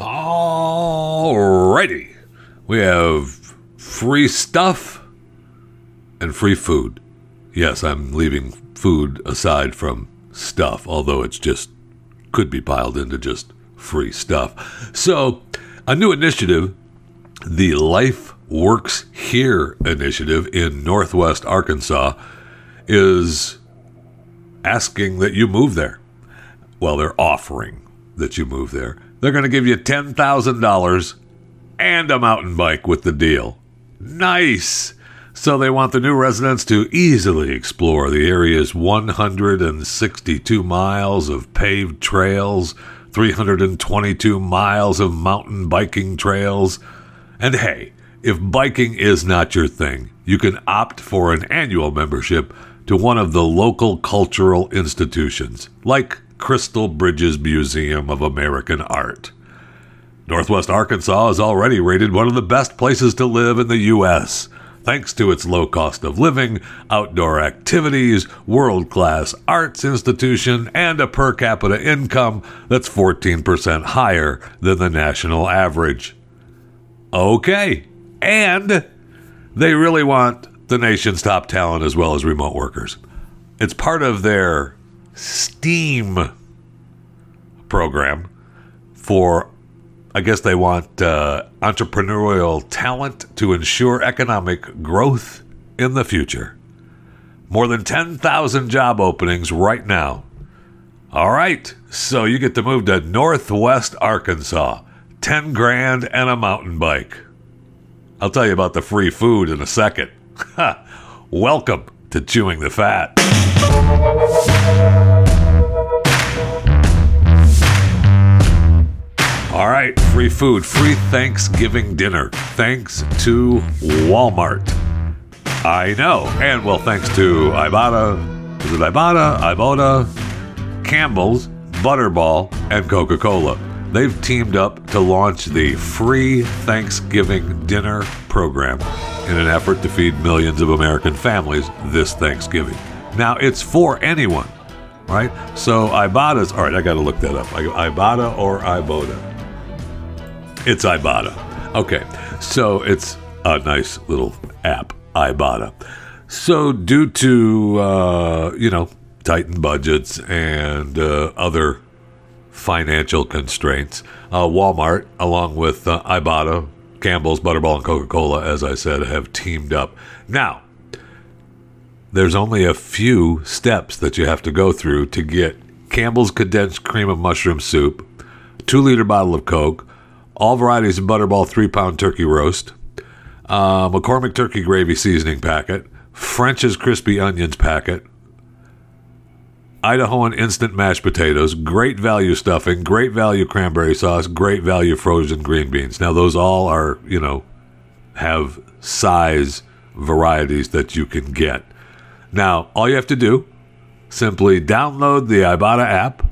Alrighty. We have free stuff and free food. Yes, I'm leaving food aside from stuff, although it's just could be piled into just free stuff. So, a new initiative, the Life Works Here initiative in Northwest Arkansas, is asking that you move there. Well, they're offering that you move there. They're going to give you $10,000 and a mountain bike with the deal. Nice! So they want the new residents to easily explore the area's 162 miles of paved trails, 322 miles of mountain biking trails. And hey, if biking is not your thing, you can opt for an annual membership to one of the local cultural institutions, like Crystal Bridges Museum of American Art. Northwest Arkansas is already rated one of the best places to live in the U.S. Thanks to its low cost of living, outdoor activities, world class arts institution, and a per capita income that's 14% higher than the national average. Okay, and they really want the nation's top talent as well as remote workers. It's part of their STEAM program for I guess they want uh, entrepreneurial talent to ensure economic growth in the future. More than 10,000 job openings right now. All right, so you get to move to Northwest Arkansas. 10 grand and a mountain bike. I'll tell you about the free food in a second. Welcome to Chewing the Fat. All right, free food, free Thanksgiving dinner. Thanks to Walmart. I know. And well, thanks to Ibotta, is it Ibotta, Ibotta, Campbell's, Butterball, and Coca Cola. They've teamed up to launch the free Thanksgiving dinner program in an effort to feed millions of American families this Thanksgiving. Now, it's for anyone, right? So, Ibotta's, all right, I got to look that up. Ibotta or Ibotta? It's Ibotta. Okay, so it's a nice little app, Ibotta. So, due to, uh, you know, tightened budgets and uh, other financial constraints, uh, Walmart, along with uh, Ibotta, Campbell's, Butterball, and Coca Cola, as I said, have teamed up. Now, there's only a few steps that you have to go through to get Campbell's condensed cream of mushroom soup, two liter bottle of Coke, all varieties of Butterball three pound turkey roast, uh, McCormick turkey gravy seasoning packet, French's crispy onions packet, Idahoan instant mashed potatoes, great value stuffing, great value cranberry sauce, great value frozen green beans. Now, those all are, you know, have size varieties that you can get. Now, all you have to do simply download the Ibotta app,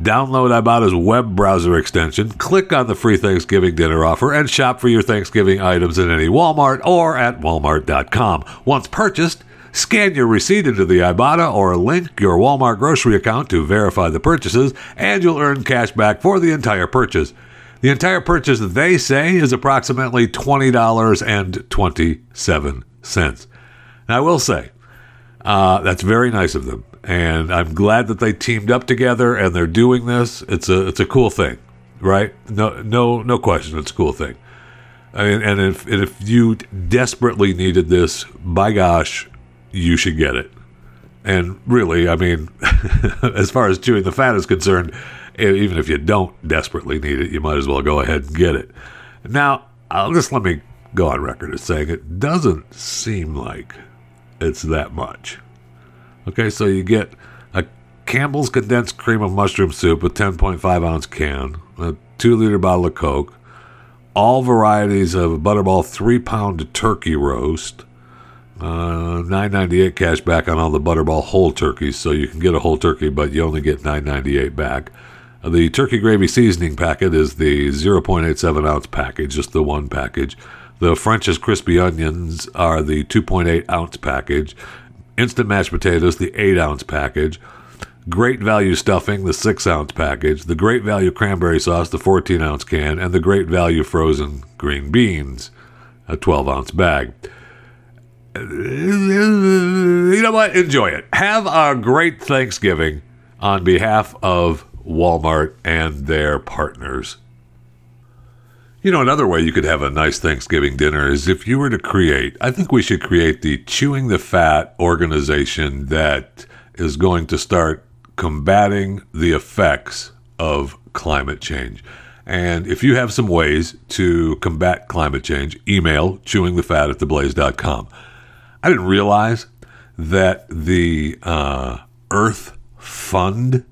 download Ibotta's web browser extension, click on the free Thanksgiving dinner offer, and shop for your Thanksgiving items at any Walmart or at walmart.com. Once purchased, Scan your receipt into the Ibotta or link your Walmart grocery account to verify the purchases, and you'll earn cash back for the entire purchase. The entire purchase, they say, is approximately $20.27. Now, I will say, uh, that's very nice of them, and I'm glad that they teamed up together and they're doing this. It's a it's a cool thing, right? No no no question, it's a cool thing. I mean, and if and if you desperately needed this, by gosh, you should get it. And really, I mean, as far as chewing the fat is concerned, even if you don't desperately need it, you might as well go ahead and get it. Now, I'll just let me go on record as saying it doesn't seem like it's that much. Okay, so you get a Campbell's condensed cream of mushroom soup, a 10.5 ounce can, a two liter bottle of Coke, all varieties of Butterball three pound turkey roast, uh, nine ninety eight cash back on all the Butterball whole turkeys, so you can get a whole turkey, but you only get nine ninety eight back. Uh, the turkey gravy seasoning packet is the zero point eight seven ounce package, just the one package. The French's crispy onions are the two point eight ounce package. Instant mashed potatoes, the eight ounce package. great value stuffing, the six ounce package, the great value cranberry sauce, the 14 ounce can, and the great value frozen green beans, a 12 ounce bag. You know what? Enjoy it. Have a great Thanksgiving on behalf of Walmart and their partners. You know, another way you could have a nice Thanksgiving dinner is if you were to create, I think we should create the Chewing the Fat organization that is going to start combating the effects of climate change. And if you have some ways to combat climate change, email chewingthefat at theblaze.com. I didn't realize that the uh, Earth Fund,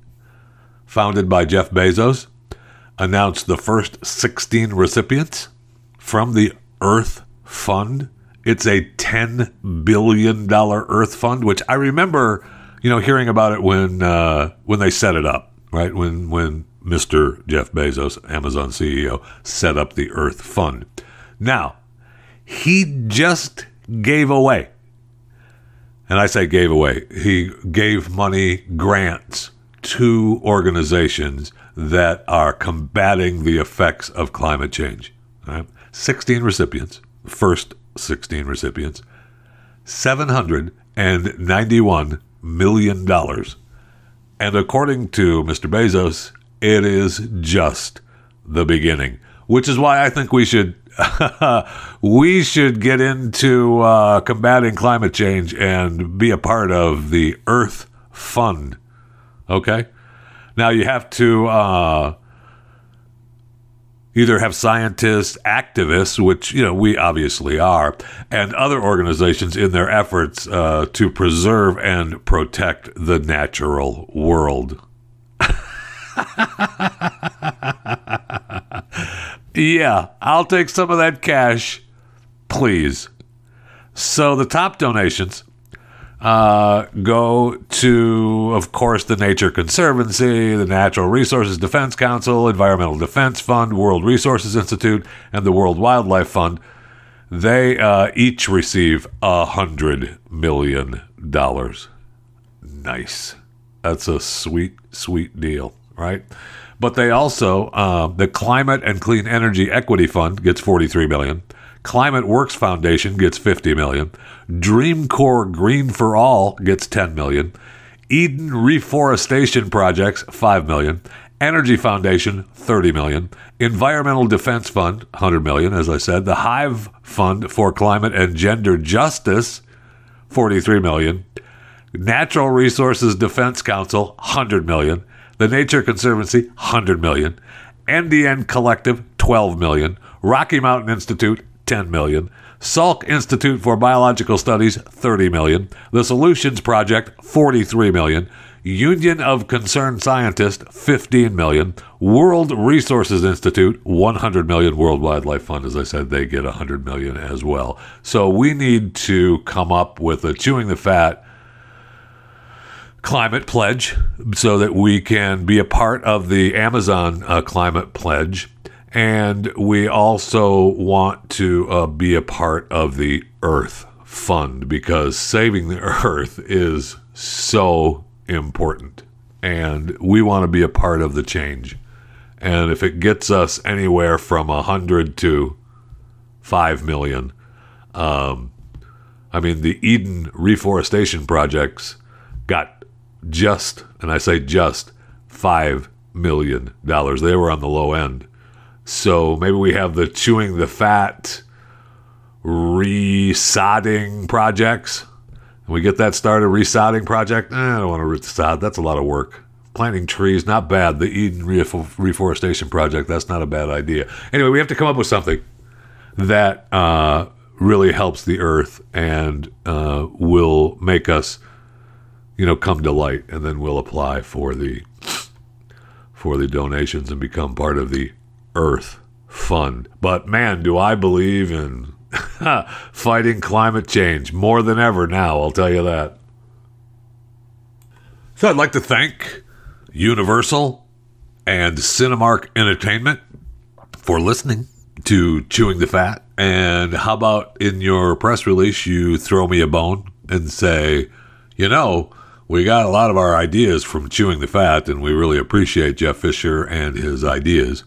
founded by Jeff Bezos, announced the first 16 recipients from the Earth Fund. It's a $10 billion Earth Fund, which I remember, you know, hearing about it when uh, when they set it up, right? When when Mr. Jeff Bezos, Amazon CEO, set up the Earth Fund. Now, he just gave away, and I say gave away, he gave money grants to organizations that are combating the effects of climate change. Right? 16 recipients, first 16 recipients, $791 million. And according to Mr. Bezos, it is just the beginning, which is why I think we should we should get into uh, combating climate change and be a part of the Earth Fund. Okay, now you have to uh, either have scientists, activists, which you know we obviously are, and other organizations in their efforts uh, to preserve and protect the natural world. yeah, I'll take some of that cash, please. So the top donations uh, go to, of course, the Nature Conservancy, the Natural Resources Defense Council, Environmental Defense Fund, World Resources Institute, and the World Wildlife Fund. They uh, each receive a hundred million dollars. Nice. That's a sweet, sweet deal, right? But they also, uh, the Climate and Clean Energy Equity Fund gets 43 million. Climate Works Foundation gets 50 million. Dream Corps Green for All gets 10 million. Eden Reforestation Projects 5 million. Energy Foundation 30 million. Environmental Defense Fund 100 million as I said. The Hive Fund for Climate and Gender Justice 43 million. Natural Resources Defense Council 100 million. The Nature Conservancy 100 million. NDN Collective 12 million. Rocky Mountain Institute 10 million. Salk Institute for Biological Studies 30 million. The Solutions Project 43 million. Union of Concerned Scientists 15 million. World Resources Institute 100 million. World Wildlife Fund as I said they get 100 million as well. So we need to come up with a chewing the fat climate pledge so that we can be a part of the Amazon uh, climate pledge and we also want to uh, be a part of the Earth Fund because saving the Earth is so important. And we want to be a part of the change. And if it gets us anywhere from 100 to 5 million, um, I mean, the Eden Reforestation Projects got just, and I say just, $5 million. They were on the low end so maybe we have the chewing the fat resodding projects. we get that started, resodding project. Eh, I don't want to resod. That's a lot of work. Planting trees, not bad. The Eden Reforestation Project, that's not a bad idea. Anyway, we have to come up with something that uh, really helps the earth and uh, will make us, you know, come to light, and then we'll apply for the for the donations and become part of the Earth Fund. But man, do I believe in fighting climate change more than ever now, I'll tell you that. So I'd like to thank Universal and Cinemark Entertainment for listening to Chewing the Fat. And how about in your press release, you throw me a bone and say, you know, we got a lot of our ideas from Chewing the Fat, and we really appreciate Jeff Fisher and his ideas.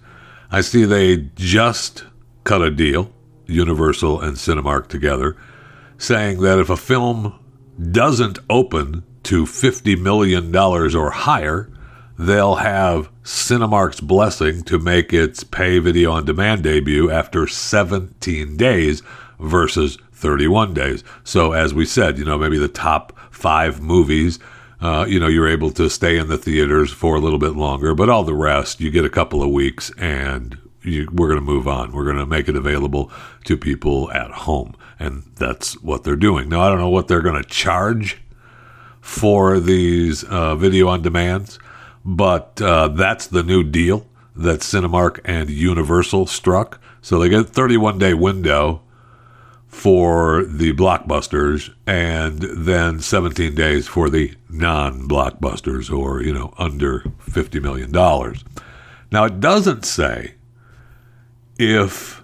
I see they just cut a deal, Universal and Cinemark together, saying that if a film doesn't open to $50 million or higher, they'll have Cinemark's blessing to make its pay video on demand debut after 17 days versus 31 days. So, as we said, you know, maybe the top five movies, uh, you know, you're able to stay in the theaters for a little bit longer, but all the rest, you get a couple of weeks and you, we're going to move on. We're going to make it available to people at home. And that's what they're doing. Now, I don't know what they're going to charge for these uh, video on demands, but uh, that's the new deal that Cinemark and Universal struck. So they get a 31 day window for the blockbusters and then 17 days for the non blockbusters or, you know, under $50 million. Now, it doesn't say if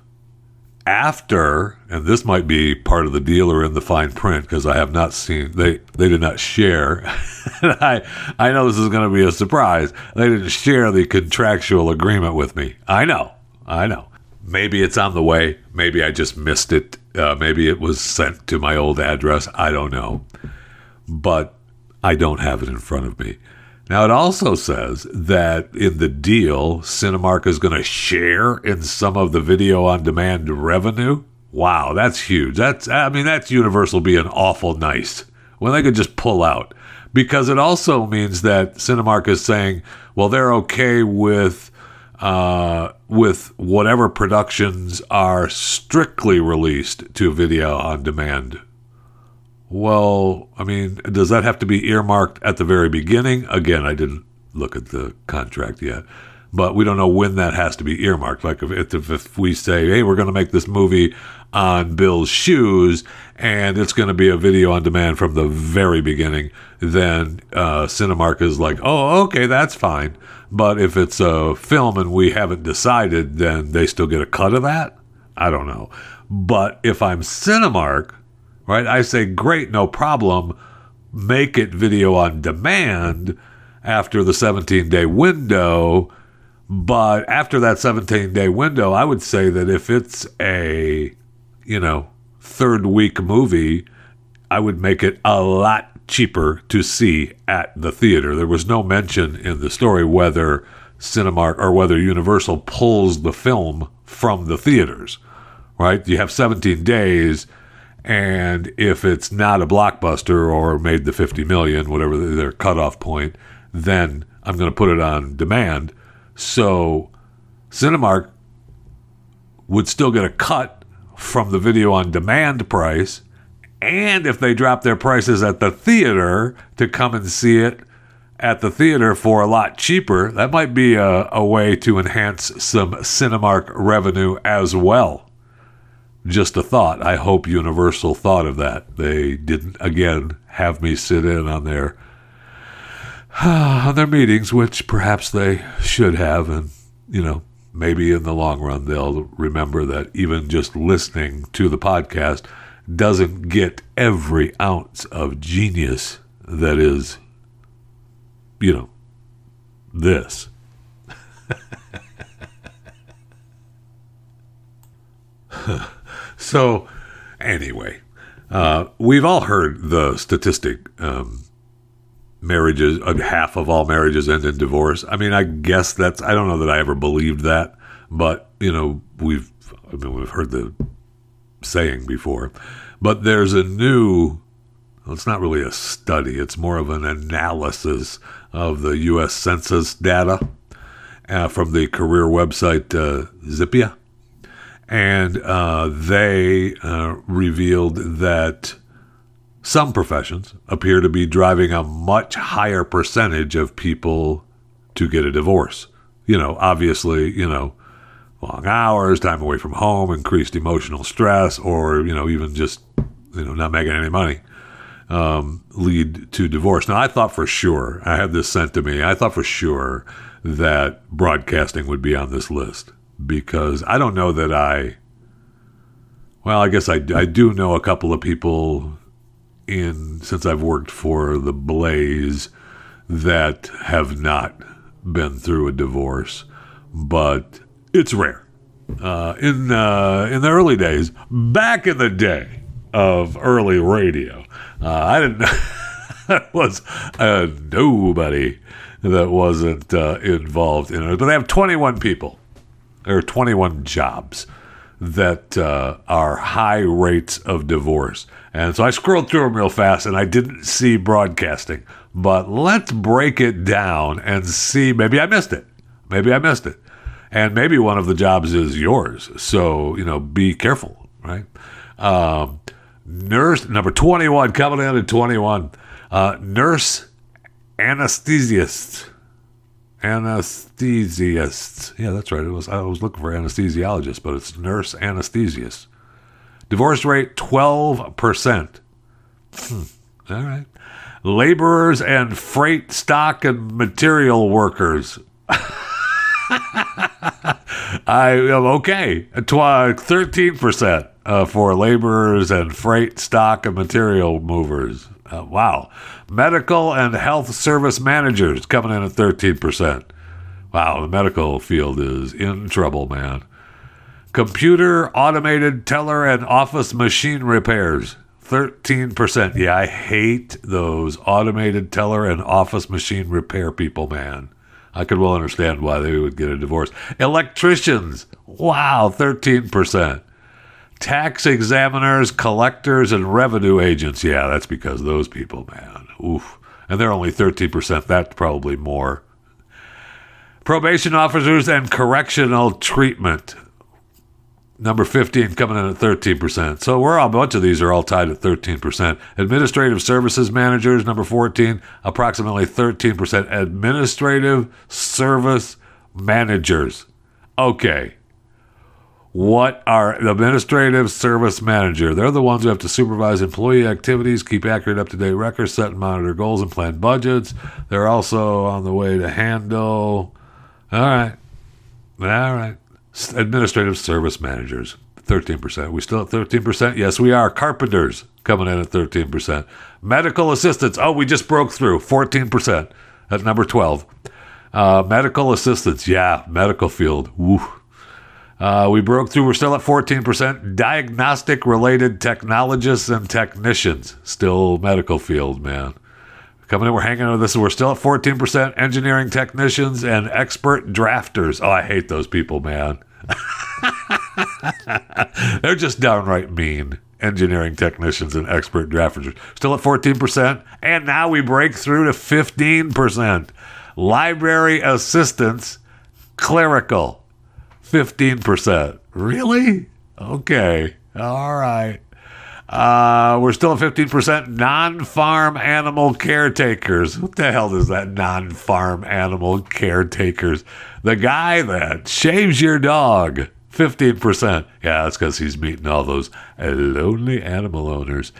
after, and this might be part of the deal or in the fine print because I have not seen they they did not share. I I know this is going to be a surprise. They didn't share the contractual agreement with me. I know, I know. Maybe it's on the way. Maybe I just missed it. Uh, maybe it was sent to my old address. I don't know, but I don't have it in front of me. Now, it also says that in the deal, Cinemark is going to share in some of the video on demand revenue. Wow, that's huge. That's, I mean, that's Universal being awful nice when they could just pull out. Because it also means that Cinemark is saying, well, they're okay with. Uh, with whatever productions are strictly released to video on demand well, I mean, does that have to be earmarked at the very beginning? Again, I didn't look at the contract yet, but we don't know when that has to be earmarked. Like if, if, if we say, hey, we're going to make this movie on Bill's shoes and it's going to be a video on demand from the very beginning, then uh, Cinemark is like, oh, okay, that's fine. But if it's a film and we haven't decided, then they still get a cut of that? I don't know. But if I'm Cinemark, right? I say, great, no problem. Make it video on demand after the 17 day window. But after that 17 day window, I would say that if it's a, you know, third week movie, I would make it a lot cheaper to see at the theater. There was no mention in the story whether Cinemark or whether Universal pulls the film from the theaters, right? You have 17 days and if it's not a blockbuster or made the 50 million, whatever their cutoff point, then I'm going to put it on demand. So Cinemark would still get a cut from the video on demand price. And if they drop their prices at the theater to come and see it at the theater for a lot cheaper, that might be a, a way to enhance some Cinemark revenue as well just a thought. I hope Universal thought of that. They didn't again have me sit in on their on their meetings, which perhaps they should have, and you know maybe in the long run they'll remember that even just listening to the podcast doesn't get every ounce of genius that is, you know, this. So, anyway, uh, we've all heard the statistic um, marriages, uh, half of all marriages end in divorce. I mean, I guess that's, I don't know that I ever believed that, but, you know, we've, I mean, we've heard the saying before. But there's a new, well, it's not really a study, it's more of an analysis of the U.S. Census data uh, from the career website uh, Zippia and uh, they uh, revealed that some professions appear to be driving a much higher percentage of people to get a divorce. You know, obviously, you know, long hours, time away from home, increased emotional stress, or, you know, even just, you know, not making any money um, lead to divorce. Now, I thought for sure, I had this sent to me, I thought for sure that broadcasting would be on this list because I don't know that I. Well, I guess I, I do know a couple of people in since I've worked for the Blaze that have not been through a divorce, but it's rare. Uh, in uh, in the early days, back in the day of early radio, uh, I didn't. know was nobody that wasn't uh, involved in it, but they have 21 people or 21 jobs that uh, are high rates of divorce. And so I scrolled through them real fast and I didn't see broadcasting. But let's break it down and see. Maybe I missed it. Maybe I missed it. And maybe one of the jobs is yours. So, you know, be careful, right? Um, nurse number 21, coming in at 21. Uh, nurse anesthesiast anesthesiast. Yeah, that's right. It was I was looking for anesthesiologist, but it's nurse anesthesiast. Divorce rate twelve percent. Hmm. All right. Laborers and freight stock and material workers. I am okay. Thirteen percent uh, for laborers and freight stock and material movers. Uh, wow. Medical and health service managers coming in at 13%. Wow, the medical field is in trouble, man. Computer, automated teller, and office machine repairs. 13%. Yeah, I hate those automated teller and office machine repair people, man. I could well understand why they would get a divorce. Electricians. Wow, 13% tax examiners, collectors, and revenue agents. Yeah, that's because those people, man. Oof. And they're only 13%. That's probably more. Probation officers and correctional treatment. Number 15 coming in at 13%. So we're all, a bunch of these are all tied at 13%. Administrative services managers, number 14, approximately 13%. Administrative service managers. Okay what are the administrative service manager? They're the ones who have to supervise employee activities, keep accurate, up to date records, set and monitor goals, and plan budgets. They're also on the way to handle. All right. All right. Administrative service managers, 13%. We still at 13%? Yes, we are. Carpenters coming in at 13%. Medical assistants. Oh, we just broke through. 14% at number 12. Uh, medical assistants. Yeah, medical field. Woo uh, we broke through. We're still at 14%. Diagnostic related technologists and technicians. Still medical field, man. Coming in, we're hanging on this. We're still at 14%. Engineering technicians and expert drafters. Oh, I hate those people, man. They're just downright mean. Engineering technicians and expert drafters. Still at 14%. And now we break through to 15%. Library assistants, clerical 15%. Really? Okay. All right. Uh, we're still at 15% non farm animal caretakers. What the hell is that non farm animal caretakers? The guy that shaves your dog. 15%. Yeah, that's because he's meeting all those lonely animal owners.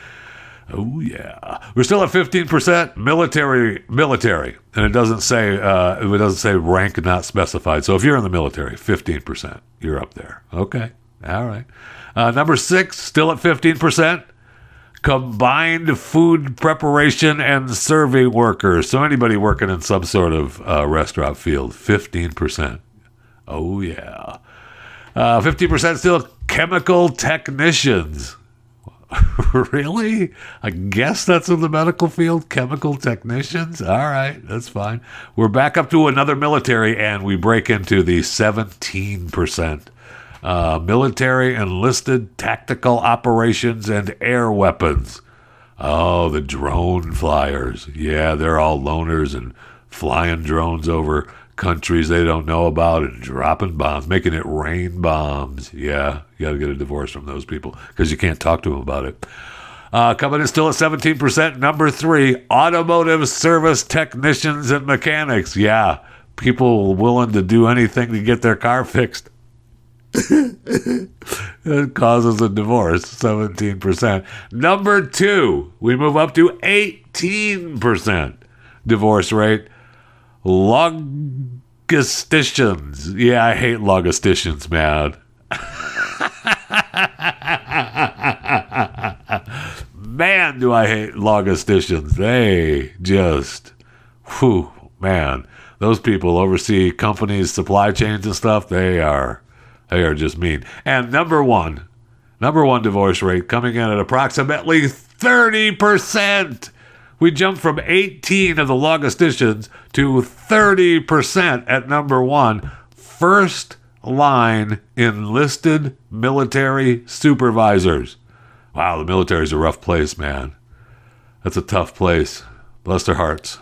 Oh yeah, we're still at fifteen percent military. Military, and it doesn't say uh, it doesn't say rank not specified. So if you're in the military, fifteen percent, you're up there. Okay, all right. Uh, number six, still at fifteen percent. Combined food preparation and serving workers. So anybody working in some sort of uh, restaurant field, fifteen percent. Oh yeah, uh, fifteen percent still chemical technicians. really? I guess that's in the medical field. Chemical technicians? All right, that's fine. We're back up to another military, and we break into the 17%. Uh, military enlisted tactical operations and air weapons. Oh, the drone flyers. Yeah, they're all loners and flying drones over countries they don't know about and dropping bombs, making it rain bombs. Yeah, you got to get a divorce from those people because you can't talk to them about it. Uh, coming in still at 17%. Number three, automotive service technicians and mechanics. Yeah, people willing to do anything to get their car fixed. it causes a divorce, 17%. Number two, we move up to 18% divorce rate logisticians. Yeah, I hate logisticians, man. man, do I hate logisticians. They just, whew, man, those people oversee companies' supply chains and stuff. They are, they are just mean. And number one, number one divorce rate coming in at approximately 30%. We jumped from 18 of the logisticians to 30% at number one. First line enlisted military supervisors. Wow, the military's a rough place, man. That's a tough place. Bless their hearts.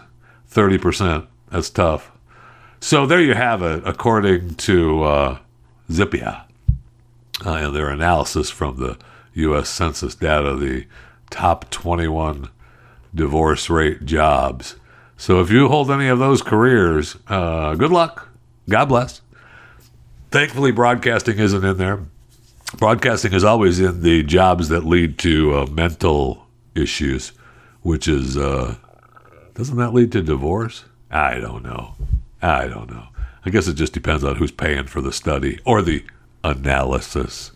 30%. That's tough. So there you have it, according to uh, Zippia uh, and their analysis from the U.S. Census data, the top 21 divorce rate jobs. So if you hold any of those careers, uh, good luck. God bless. Thankfully, broadcasting isn't in there. Broadcasting is always in the jobs that lead to uh, mental issues, which is, uh, doesn't that lead to divorce? I don't know. I don't know. I guess it just depends on who's paying for the study or the analysis.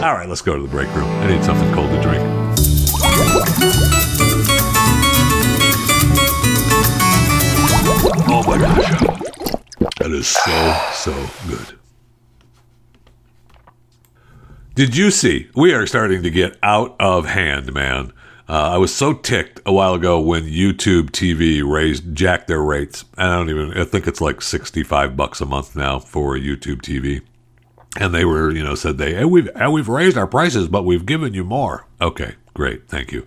All right, let's go to the break room. I need something cold to drink. Oh my gosh. That is so, so good. Did you see? We are starting to get out of hand, man. Uh, I was so ticked a while ago when YouTube TV raised, jacked their rates. I don't even, I think it's like 65 bucks a month now for YouTube TV. And they were, you know, said they, hey, we've, hey, we've raised our prices, but we've given you more. Okay, great. Thank you.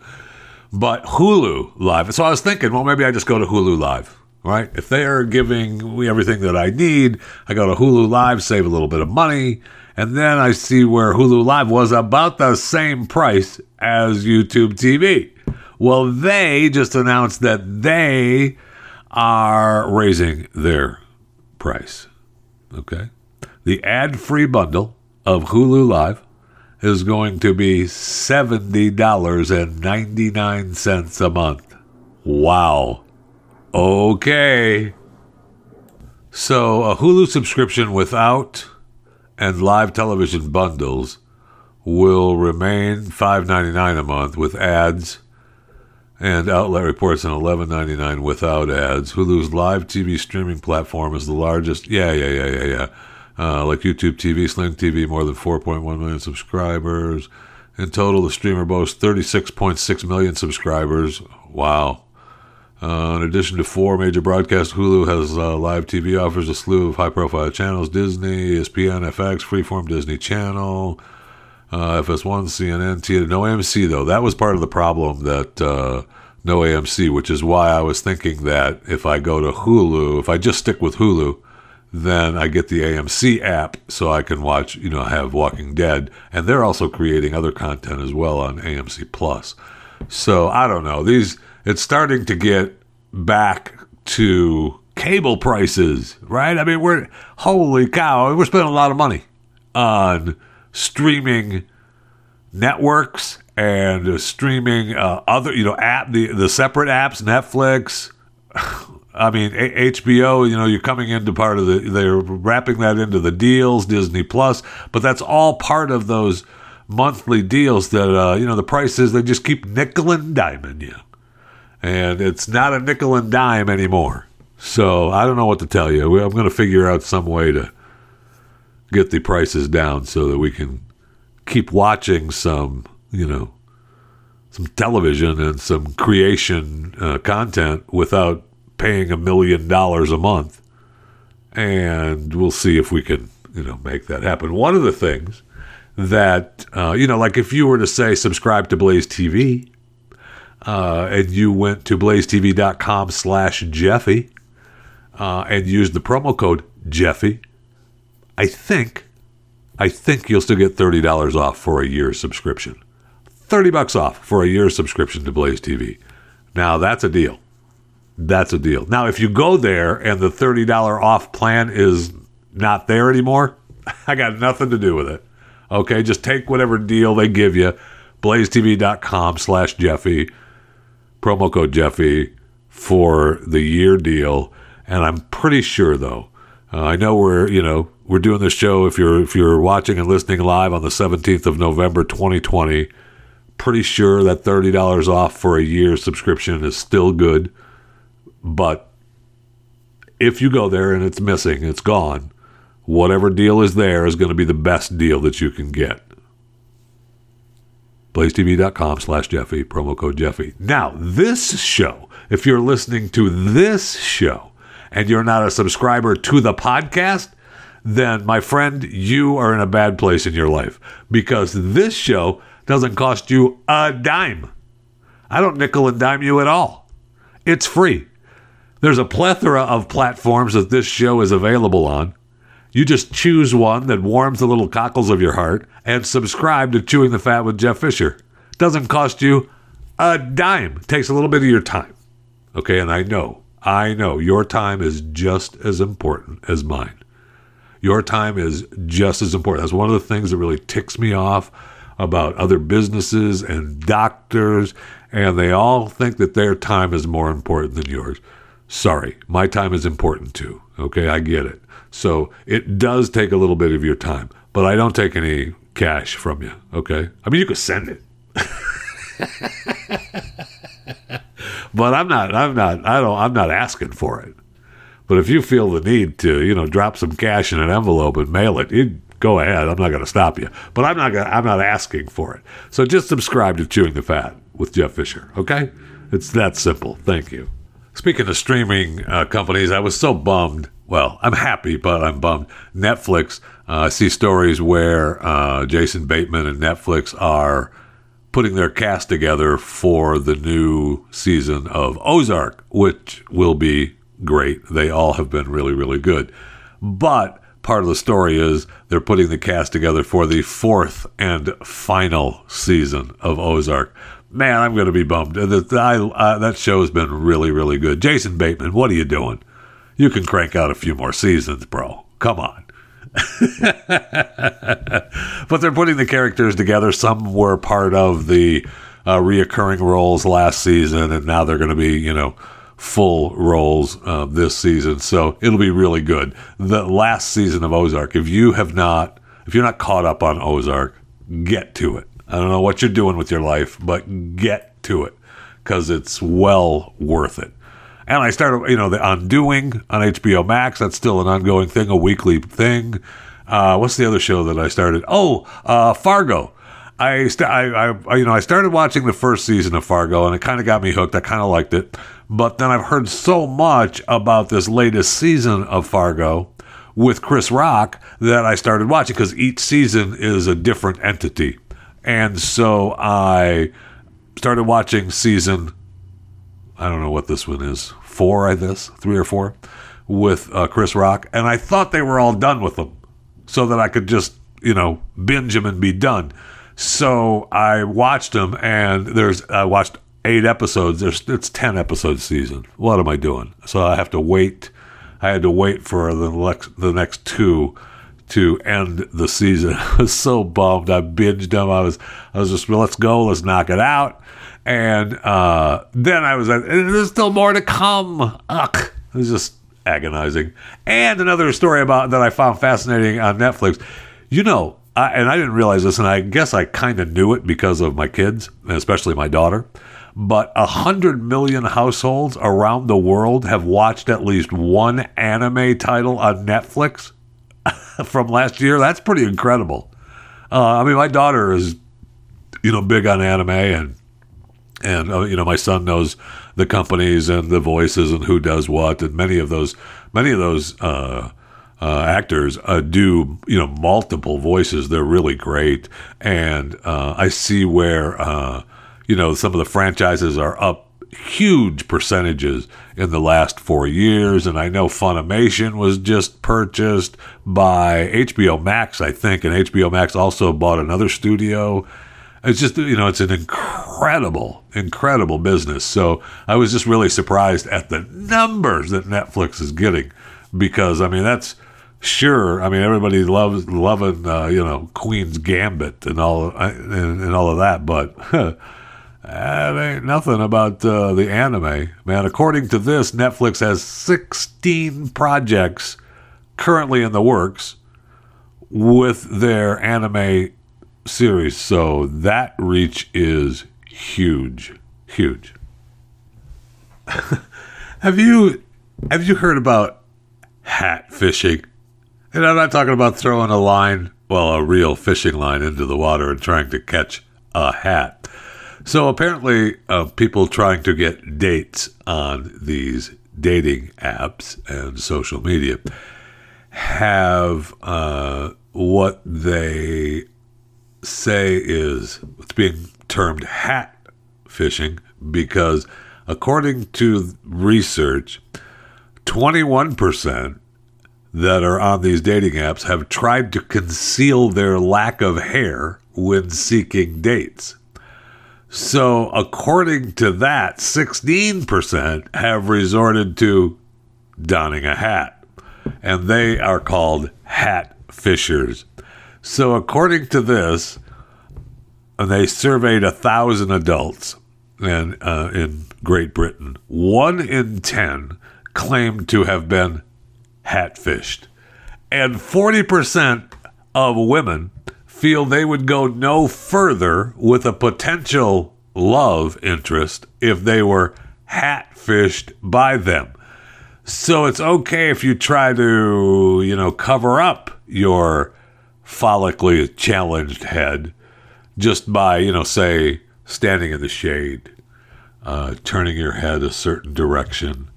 But Hulu Live. So I was thinking, well, maybe I just go to Hulu Live right? If they are giving me everything that I need, I go to Hulu Live, save a little bit of money, and then I see where Hulu Live was about the same price as YouTube TV. Well, they just announced that they are raising their price. Okay? The ad free bundle of Hulu Live is going to be $70.99 a month. Wow. Okay. So, a Hulu subscription without and live television bundles will remain $5.99 a month with ads and outlet reports and $11.99 without ads. Hulu's live TV streaming platform is the largest. Yeah, yeah, yeah, yeah, yeah. Uh, like YouTube TV, Sling TV, more than 4.1 million subscribers. In total, the streamer boasts 36.6 million subscribers. Wow. Uh, in addition to four major broadcasts, Hulu has uh, live TV offers a slew of high-profile channels: Disney, ESPN, FX, Freeform, Disney Channel, uh, FS1, CNN, TNT. No AMC though. That was part of the problem that uh, no AMC, which is why I was thinking that if I go to Hulu, if I just stick with Hulu, then I get the AMC app so I can watch, you know, have Walking Dead, and they're also creating other content as well on AMC Plus. So I don't know these it's starting to get back to cable prices, right? I mean, we're holy cow, we're spending a lot of money on streaming networks and streaming uh, other, you know, app the the separate apps, Netflix. I mean, a- HBO. You know, you're coming into part of the. They're wrapping that into the deals, Disney Plus, but that's all part of those monthly deals that uh, you know the prices they just keep nickel and diming you and it's not a nickel and dime anymore. So I don't know what to tell you. I'm going to figure out some way to get the prices down so that we can keep watching some, you know, some television and some creation uh, content without paying a million dollars a month. And we'll see if we can, you know, make that happen. One of the things that, uh, you know, like if you were to say subscribe to Blaze TV, uh, and you went to blazetv.com slash Jeffy uh, and used the promo code Jeffy, I think, I think you'll still get $30 off for a year's subscription. 30 bucks off for a year's subscription to Blaze TV. Now that's a deal. That's a deal. Now, if you go there and the $30 off plan is not there anymore, I got nothing to do with it. Okay, just take whatever deal they give you, blazetv.com slash Jeffy promo code Jeffy for the year deal. And I'm pretty sure though, uh, I know we're you know we're doing this show if you're if you're watching and listening live on the 17th of November 2020. Pretty sure that thirty dollars off for a year subscription is still good, but if you go there and it's missing, it's gone. Whatever deal is there is going to be the best deal that you can get. BlazeTV.com slash Jeffy, promo code Jeffy. Now, this show, if you're listening to this show and you're not a subscriber to the podcast, then my friend, you are in a bad place in your life because this show doesn't cost you a dime. I don't nickel and dime you at all. It's free. There's a plethora of platforms that this show is available on. You just choose one that warms the little cockles of your heart and subscribe to Chewing the Fat with Jeff Fisher. Doesn't cost you a dime. Takes a little bit of your time. Okay, and I know, I know your time is just as important as mine. Your time is just as important. That's one of the things that really ticks me off about other businesses and doctors, and they all think that their time is more important than yours. Sorry, my time is important too. Okay, I get it. So it does take a little bit of your time, but I don't take any cash from you. Okay. I mean, you could send it. but I'm not, I'm not, I don't, I'm not asking for it. But if you feel the need to, you know, drop some cash in an envelope and mail it, you go ahead. I'm not going to stop you. But I'm not, gonna, I'm not asking for it. So just subscribe to Chewing the Fat with Jeff Fisher. Okay. It's that simple. Thank you. Speaking of streaming uh, companies, I was so bummed well, I'm happy, but I'm bummed. Netflix, uh, I see stories where uh, Jason Bateman and Netflix are putting their cast together for the new season of Ozark, which will be great. They all have been really, really good. But part of the story is they're putting the cast together for the fourth and final season of Ozark. Man, I'm going to be bummed. that show has been really, really good. Jason Bateman, what are you doing? You can crank out a few more seasons, bro. Come on. but they're putting the characters together. Some were part of the uh, reoccurring roles last season, and now they're going to be, you know, full roles uh, this season. So it'll be really good. The last season of Ozark, if you have not, if you're not caught up on Ozark, get to it. I don't know what you're doing with your life, but get to it because it's well worth it. And I started, you know, the Undoing on HBO Max. That's still an ongoing thing, a weekly thing. Uh, what's the other show that I started? Oh, uh, Fargo. I, st- I, I, you know, I started watching the first season of Fargo, and it kind of got me hooked. I kind of liked it, but then I've heard so much about this latest season of Fargo with Chris Rock that I started watching because each season is a different entity, and so I started watching season. I don't know what this one is four, I guess, three or four, with uh, Chris Rock, and I thought they were all done with them, so that I could just you know binge them and be done. So I watched them, and there's I watched eight episodes. There's it's ten episode season. What am I doing? So I have to wait. I had to wait for the next the next two to end the season. I was so bummed. I binged them. I was I was just let's go, let's knock it out. And uh, then I was like, there's still more to come. Ugh. It was just agonizing. And another story about that I found fascinating on Netflix. You know, I, and I didn't realize this, and I guess I kind of knew it because of my kids, especially my daughter. But a hundred million households around the world have watched at least one anime title on Netflix from last year. That's pretty incredible. Uh, I mean, my daughter is, you know, big on anime, and and uh, you know my son knows the companies and the voices and who does what and many of those many of those uh, uh, actors uh, do you know multiple voices. They're really great. And uh, i see where uh, you know some of the franchises are up huge percentages in the last four years. And i know funimation was just purchased by hbo max i think. And hbo max also bought another studio it's just you know it's an incredible incredible business so i was just really surprised at the numbers that netflix is getting because i mean that's sure i mean everybody loves loving uh, you know queen's gambit and all and, and all of that but That ain't nothing about uh, the anime. Man, according to this, Netflix has 16 projects currently in the works with their anime series. So that reach is huge. Huge. have you have you heard about hat fishing? And I'm not talking about throwing a line, well, a real fishing line into the water and trying to catch a hat. So apparently, uh, people trying to get dates on these dating apps and social media have uh, what they say is it's being termed hat fishing because, according to research, 21% that are on these dating apps have tried to conceal their lack of hair when seeking dates. So, according to that, 16% have resorted to donning a hat, and they are called hat fishers. So, according to this, and they surveyed a thousand adults uh, in Great Britain. One in ten claimed to have been hatfished, and forty percent of women feel they would go no further with a potential love interest if they were hatfished by them. So it's okay if you try to, you know, cover up your follically challenged head just by, you know, say, standing in the shade, uh, turning your head a certain direction,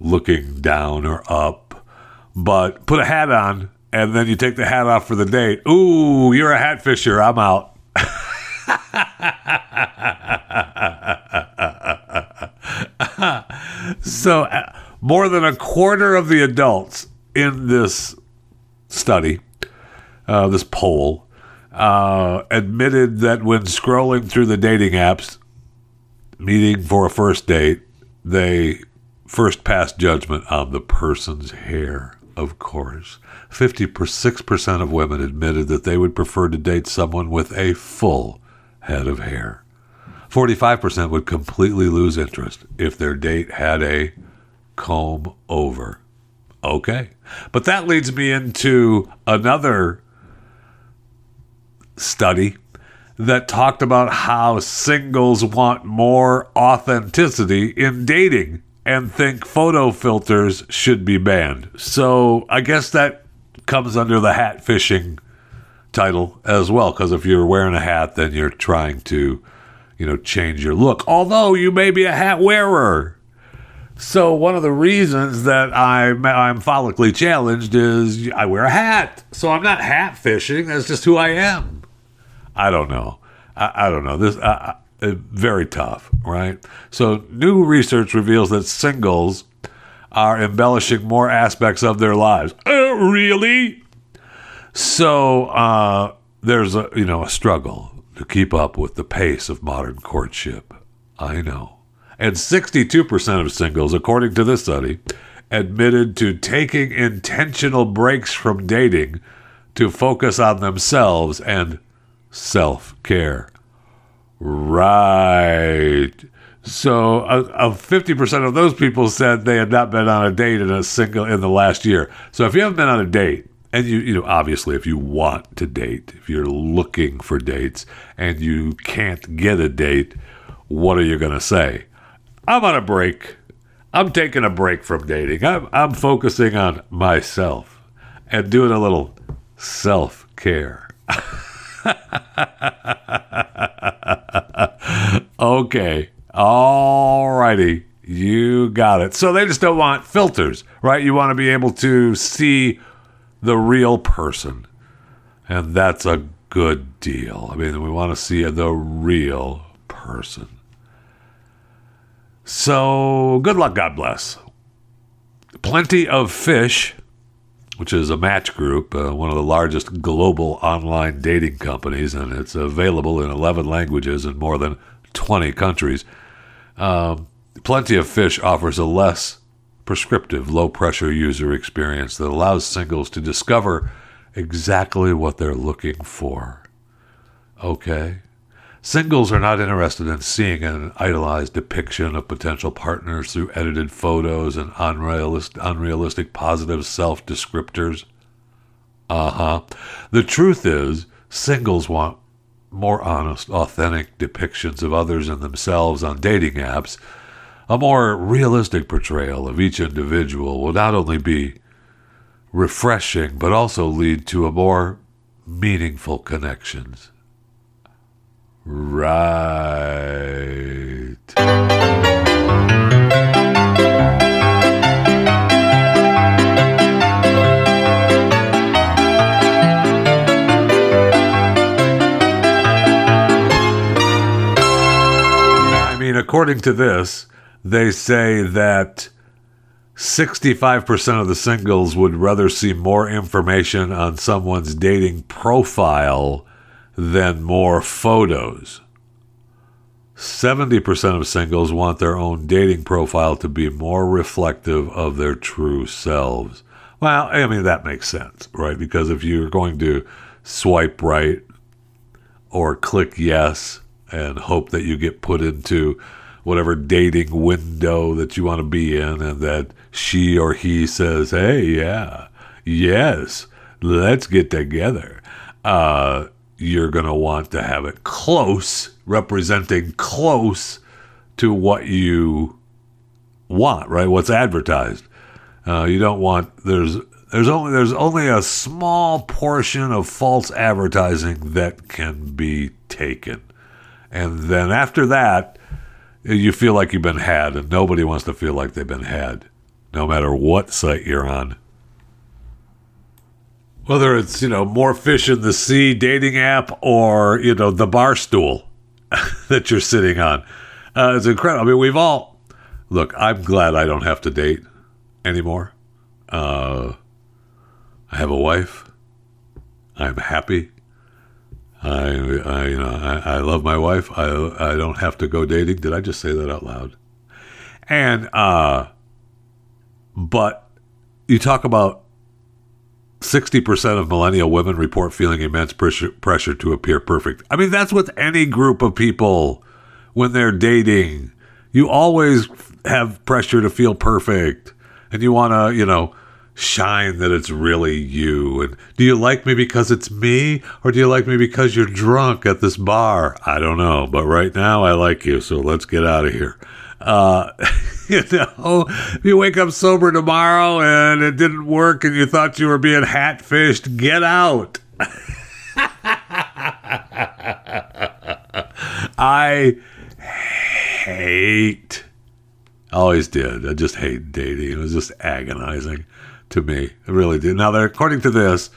looking down or up. But put a hat on and then you take the hat off for the date. Ooh, you're a hat fisher. I'm out. so, uh, more than a quarter of the adults in this study, uh, this poll, uh, admitted that when scrolling through the dating apps, meeting for a first date, they first passed judgment on the person's hair, of course. 56% of women admitted that they would prefer to date someone with a full head of hair. 45% would completely lose interest if their date had a comb over. Okay. But that leads me into another study that talked about how singles want more authenticity in dating and think photo filters should be banned. So I guess that comes under the hat fishing title as well because if you're wearing a hat then you're trying to you know change your look although you may be a hat wearer. So one of the reasons that I'm I'm follically challenged is I wear a hat. So I'm not hat fishing that's just who I am I don't know I, I don't know this very tough right so new research reveals that singles are embellishing more aspects of their lives. Uh, really? So uh, there's a you know a struggle to keep up with the pace of modern courtship. I know. And 62% of singles, according to this study, admitted to taking intentional breaks from dating to focus on themselves and self care. Right. So, uh, fifty percent of those people said they had not been on a date in a single in the last year. So, if you haven't been on a date, and you you know obviously if you want to date, if you're looking for dates and you can't get a date, what are you going to say? I'm on a break. I'm taking a break from dating. I'm I'm focusing on myself and doing a little self care. okay. All righty. You got it. So they just don't want filters, right? You want to be able to see the real person. And that's a good deal. I mean, we want to see the real person. So good luck, God bless. Plenty of Fish, which is a match group, uh, one of the largest global online dating companies, and it's available in 11 languages in more than 20 countries. Um, Plenty of Fish offers a less prescriptive, low pressure user experience that allows singles to discover exactly what they're looking for. Okay? Singles are not interested in seeing an idolized depiction of potential partners through edited photos and unrealistic, unrealistic positive self descriptors. Uh huh. The truth is, singles want more honest, authentic depictions of others and themselves on dating apps. A more realistic portrayal of each individual will not only be refreshing, but also lead to a more meaningful connections. Right. I mean, according to this, they say that 65% of the singles would rather see more information on someone's dating profile than more photos. 70% of singles want their own dating profile to be more reflective of their true selves. Well, I mean, that makes sense, right? Because if you're going to swipe right or click yes and hope that you get put into whatever dating window that you want to be in and that she or he says, hey, yeah, yes, let's get together. Uh, you're going to want to have it close, representing close to what you want, right? What's advertised. Uh, you don't want there's there's only there's only a small portion of false advertising that can be taken, and then after that, you feel like you've been had, and nobody wants to feel like they've been had, no matter what site you're on. Whether it's, you know, more fish in the sea dating app or, you know, the bar stool that you're sitting on. Uh, it's incredible. I mean, we've all, look, I'm glad I don't have to date anymore. Uh, I have a wife. I'm happy. I, I you know, I, I love my wife. I, I don't have to go dating. Did I just say that out loud? And, uh, but you talk about 60% of millennial women report feeling immense pressure, pressure to appear perfect. I mean, that's with any group of people when they're dating. You always have pressure to feel perfect and you want to, you know, shine that it's really you. And do you like me because it's me or do you like me because you're drunk at this bar? I don't know, but right now I like you, so let's get out of here. Uh, you know, if you wake up sober tomorrow and it didn't work and you thought you were being hat-fished, get out. I hate, always did. I just hate dating. It was just agonizing to me. It really did. Now, according to this,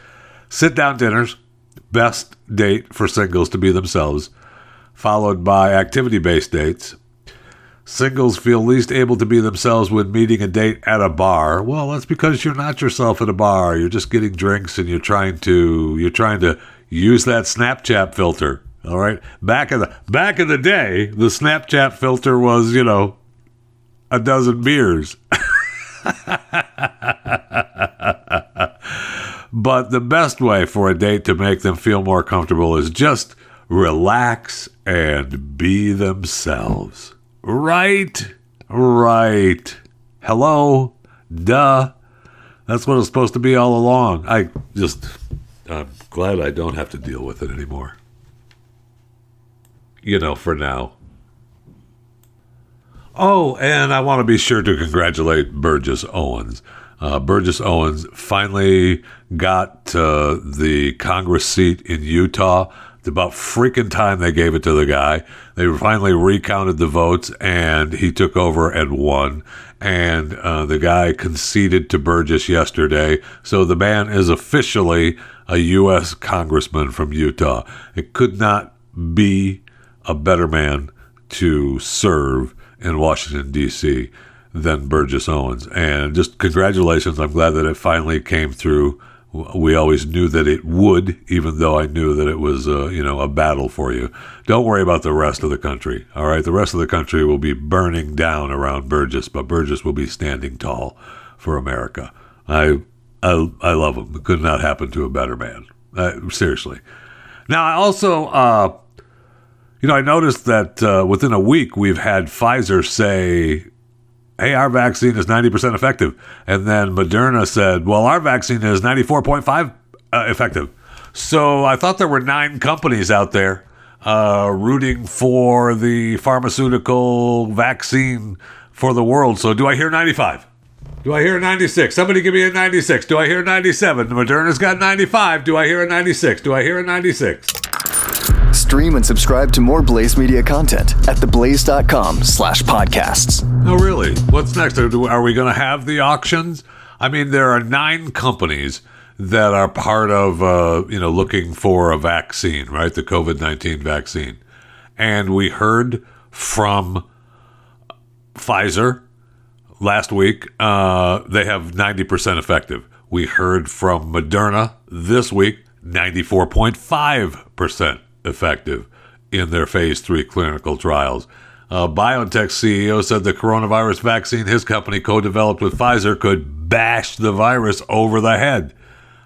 sit down dinners, best date for singles to be themselves, followed by activity based dates. Singles feel least able to be themselves when meeting a date at a bar. Well, that's because you're not yourself at a bar. You're just getting drinks and you're trying to you're trying to use that Snapchat filter. All right. Back in the back in the day, the Snapchat filter was, you know, a dozen beers. but the best way for a date to make them feel more comfortable is just relax and be themselves. Right? Right. Hello? Duh. That's what it's supposed to be all along. I just, I'm glad I don't have to deal with it anymore. You know, for now. Oh, and I want to be sure to congratulate Burgess Owens. Uh, Burgess Owens finally got uh, the Congress seat in Utah about freaking time they gave it to the guy. They finally recounted the votes, and he took over and won. And uh, the guy conceded to Burgess yesterday. So the man is officially a U.S. congressman from Utah. It could not be a better man to serve in Washington, D.C. than Burgess Owens. And just congratulations. I'm glad that it finally came through we always knew that it would, even though I knew that it was, uh, you know, a battle for you. Don't worry about the rest of the country. All right, the rest of the country will be burning down around Burgess, but Burgess will be standing tall for America. I, I, I love him. It could not happen to a better man. Uh, seriously. Now, I also, uh, You know, I noticed that uh, within a week we've had Pfizer say, hey, our vaccine is 90% effective. And then Moderna said, well, our vaccine is 94.5 uh, effective. So I thought there were nine companies out there uh, rooting for the pharmaceutical vaccine for the world. So do I hear 95? Do I hear 96? Somebody give me a 96. Do I hear 97? Moderna's got 95. Do I hear a 96? Do I hear a 96? Stream and subscribe to more Blaze Media content at theblaze.com slash podcasts. Oh, really? What's next? Are, we going to have the auctions? I mean, there are nine companies that are part of, uh, you know, looking for a vaccine, right? The COVID 19 vaccine. And we heard from Pfizer last week, uh, they have 90% effective. We heard from Moderna this week, 94.5% effective in their phase three clinical trials. Uh, BioNTech CEO said the coronavirus vaccine his company co developed with Pfizer could bash the virus over the head.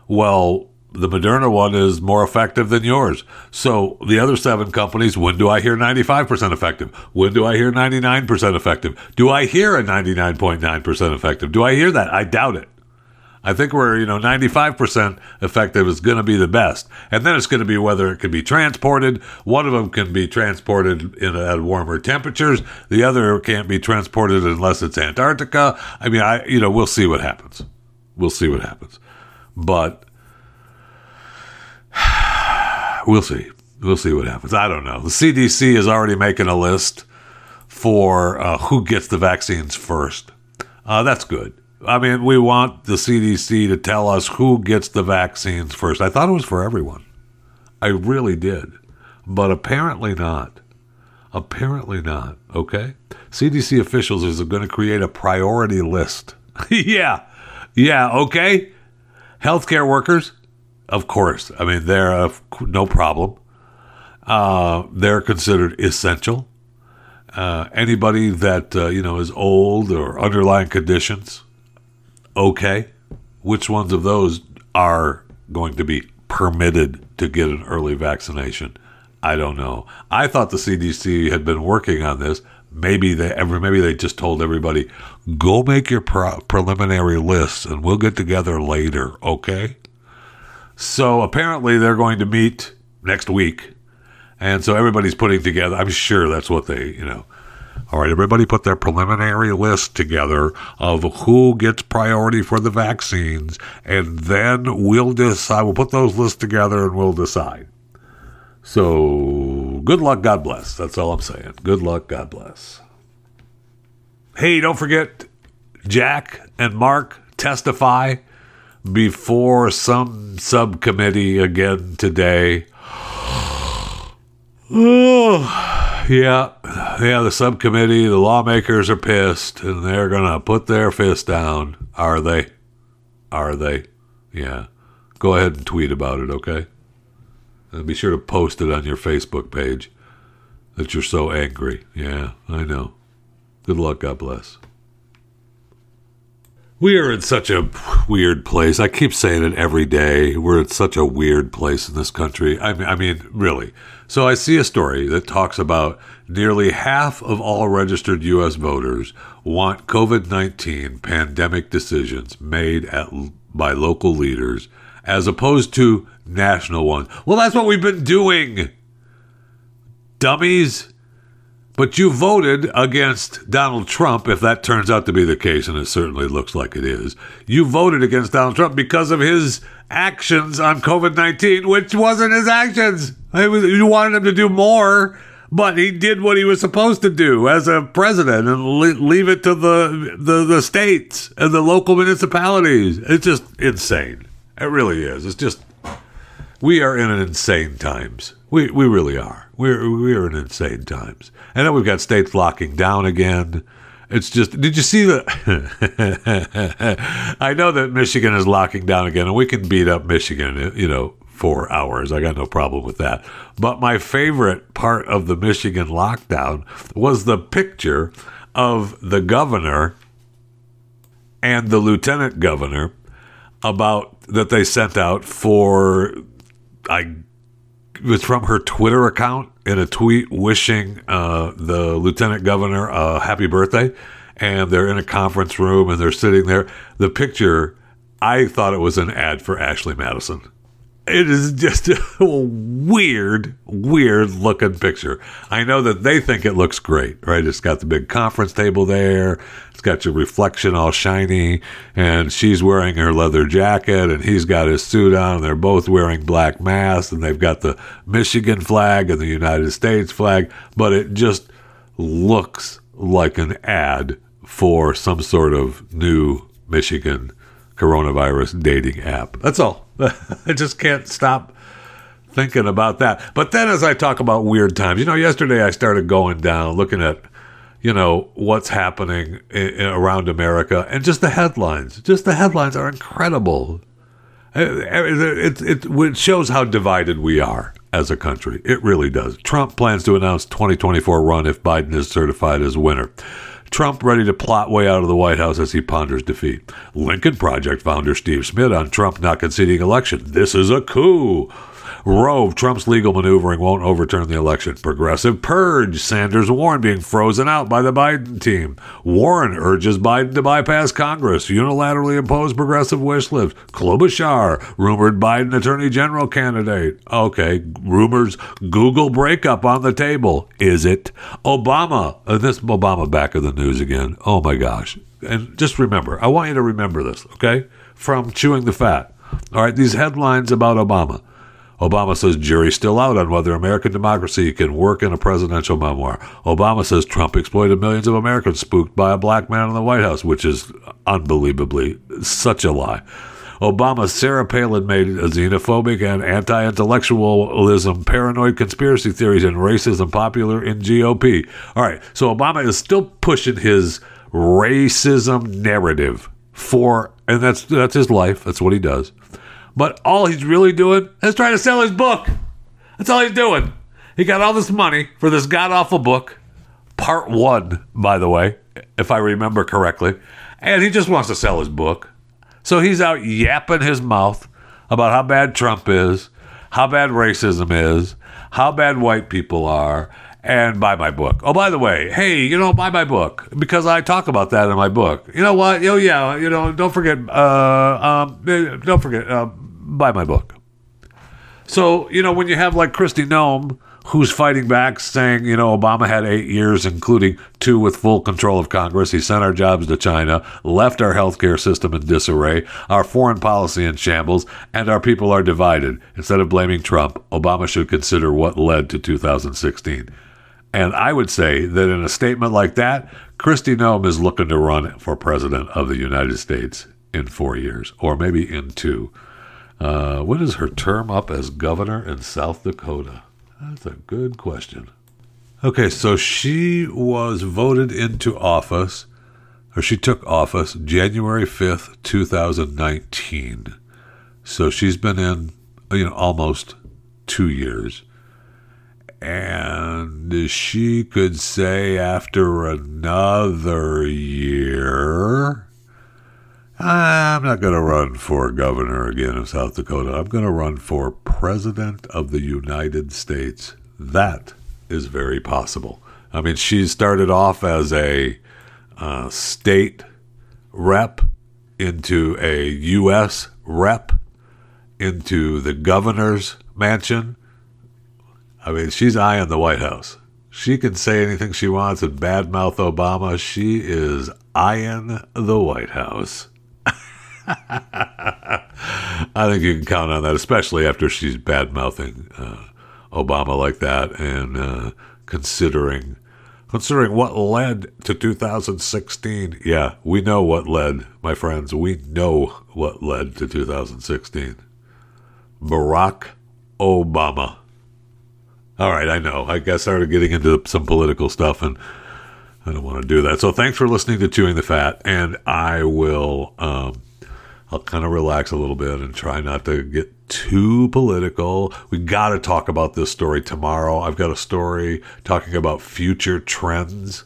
Well, the Moderna one is more effective than yours. So the other seven companies, when do I hear 95% effective? When do I hear 99% effective? Do I hear a 99.9% effective? Do I hear that? I doubt it. I think we're, you know, 95% effective is going to be the best. And then it's going to be whether it can be transported. One of them can be transported in at warmer temperatures. The other can't be transported unless it's Antarctica. I mean, I, you know, we'll see what happens. We'll see what happens. But we'll see. We'll see what happens. I don't know. The CDC is already making a list for uh, who gets the vaccines first. Uh, that's good. I mean, we want the CDC to tell us who gets the vaccines first. I thought it was for everyone. I really did. But apparently not. Apparently not. Okay? CDC officials is going to create a priority list. yeah. Yeah. Okay. Healthcare workers, of course. I mean, they're uh, no problem. Uh, they're considered essential. Uh, anybody that uh, you know is old or underlying conditions, okay. Which ones of those are going to be permitted to get an early vaccination? I don't know. I thought the CDC had been working on this. Maybe they ever. Maybe they just told everybody, "Go make your pre- preliminary lists, and we'll get together later." Okay. So apparently they're going to meet next week, and so everybody's putting together. I'm sure that's what they, you know. All right, everybody put their preliminary list together of who gets priority for the vaccines, and then we'll decide. We'll put those lists together and we'll decide. So, good luck, God bless. That's all I'm saying. Good luck, God bless. Hey, don't forget Jack and Mark testify before some subcommittee again today. Oh, yeah, yeah, the subcommittee, the lawmakers are pissed and they're going to put their fist down. Are they? Are they? Yeah. Go ahead and tweet about it, okay? And be sure to post it on your Facebook page that you're so angry. Yeah, I know. Good luck. God bless. We are in such a weird place. I keep saying it every day. We're in such a weird place in this country. I mean, I mean, really. So I see a story that talks about nearly half of all registered U.S. voters want COVID 19 pandemic decisions made at, by local leaders as opposed to national ones. Well, that's what we've been doing, dummies. But you voted against Donald Trump, if that turns out to be the case, and it certainly looks like it is. You voted against Donald Trump because of his actions on COVID 19, which wasn't his actions. Was, you wanted him to do more, but he did what he was supposed to do as a president and leave it to the, the, the states and the local municipalities. It's just insane. It really is. It's just, we are in an insane times. We, we really are. We're we're in insane times, and then we've got states locking down again. It's just, did you see the? I know that Michigan is locking down again, and we can beat up Michigan, you know, for hours. I got no problem with that. But my favorite part of the Michigan lockdown was the picture of the governor and the lieutenant governor about that they sent out for I was from her Twitter account in a tweet wishing uh, the lieutenant governor a happy birthday. And they're in a conference room and they're sitting there. The picture, I thought it was an ad for Ashley Madison. It is just a weird, weird looking picture. I know that they think it looks great, right? It's got the big conference table there. It's got your reflection all shiny, and she's wearing her leather jacket, and he's got his suit on. And they're both wearing black masks, and they've got the Michigan flag and the United States flag, but it just looks like an ad for some sort of new Michigan coronavirus dating app. That's all. I just can't stop thinking about that. But then as I talk about weird times, you know, yesterday I started going down looking at you know what's happening in, in, around America and just the headlines. Just the headlines are incredible. It, it, it, it shows how divided we are as a country. It really does. Trump plans to announce 2024 run if Biden is certified as winner. Trump ready to plot way out of the White House as he ponders defeat. Lincoln Project founder Steve Schmidt on Trump not conceding election. This is a coup. Rove, Trump's legal maneuvering won't overturn the election. Progressive purge, Sanders Warren being frozen out by the Biden team. Warren urges Biden to bypass Congress, unilaterally impose progressive wish list. Klobuchar, rumored Biden attorney general candidate. Okay, rumors, Google breakup on the table. Is it? Obama, uh, this Obama back of the news again. Oh my gosh. And just remember, I want you to remember this, okay? From chewing the fat. All right, these headlines about Obama. Obama says jury's still out on whether American democracy can work in a presidential memoir. Obama says Trump exploited millions of Americans spooked by a black man in the White House, which is unbelievably such a lie. Obama, Sarah Palin made xenophobic and anti intellectualism, paranoid conspiracy theories, and racism popular in GOP. All right, so Obama is still pushing his racism narrative for, and that's that's his life. That's what he does. But all he's really doing is trying to sell his book. That's all he's doing. He got all this money for this god awful book, part one, by the way, if I remember correctly. And he just wants to sell his book. So he's out yapping his mouth about how bad Trump is, how bad racism is, how bad white people are, and buy my book. Oh, by the way, hey, you know, buy my book because I talk about that in my book. You know what? Oh, yeah, you know, don't forget, uh, um, don't forget, uh, buy my book. So, you know, when you have like Kristi Noem, who's fighting back, saying, you know, Obama had eight years, including two with full control of Congress. He sent our jobs to China, left our healthcare system in disarray, our foreign policy in shambles, and our people are divided. Instead of blaming Trump, Obama should consider what led to 2016. And I would say that in a statement like that, Kristi Noem is looking to run for president of the United States in four years, or maybe in two. Uh, when is her term up as governor in South Dakota? That's a good question. Okay, so she was voted into office, or she took office January 5th, 2019. So she's been in, you know, almost two years. And she could say after another year, I'm not going to run for governor again of South Dakota. I'm going to run for president of the United States. That is very possible. I mean, she started off as a uh, state rep into a U.S. rep into the governor's mansion. I mean, she's eyeing the White House. She can say anything she wants and badmouth Obama. She is eyeing the White House. I think you can count on that, especially after she's bad mouthing uh, Obama like that and uh, considering considering what led to 2016. Yeah, we know what led, my friends. We know what led to 2016. Barack Obama. All right, I know. I guess I started getting into some political stuff and I don't want to do that. So thanks for listening to Chewing the Fat, and I will. Um, I'll kind of relax a little bit and try not to get too political. We got to talk about this story tomorrow. I've got a story talking about future trends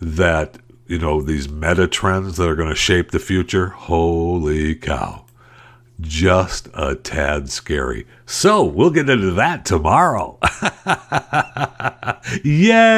that, you know, these meta trends that are going to shape the future. Holy cow. just a tad scary. So we'll get into that tomorrow. Yay!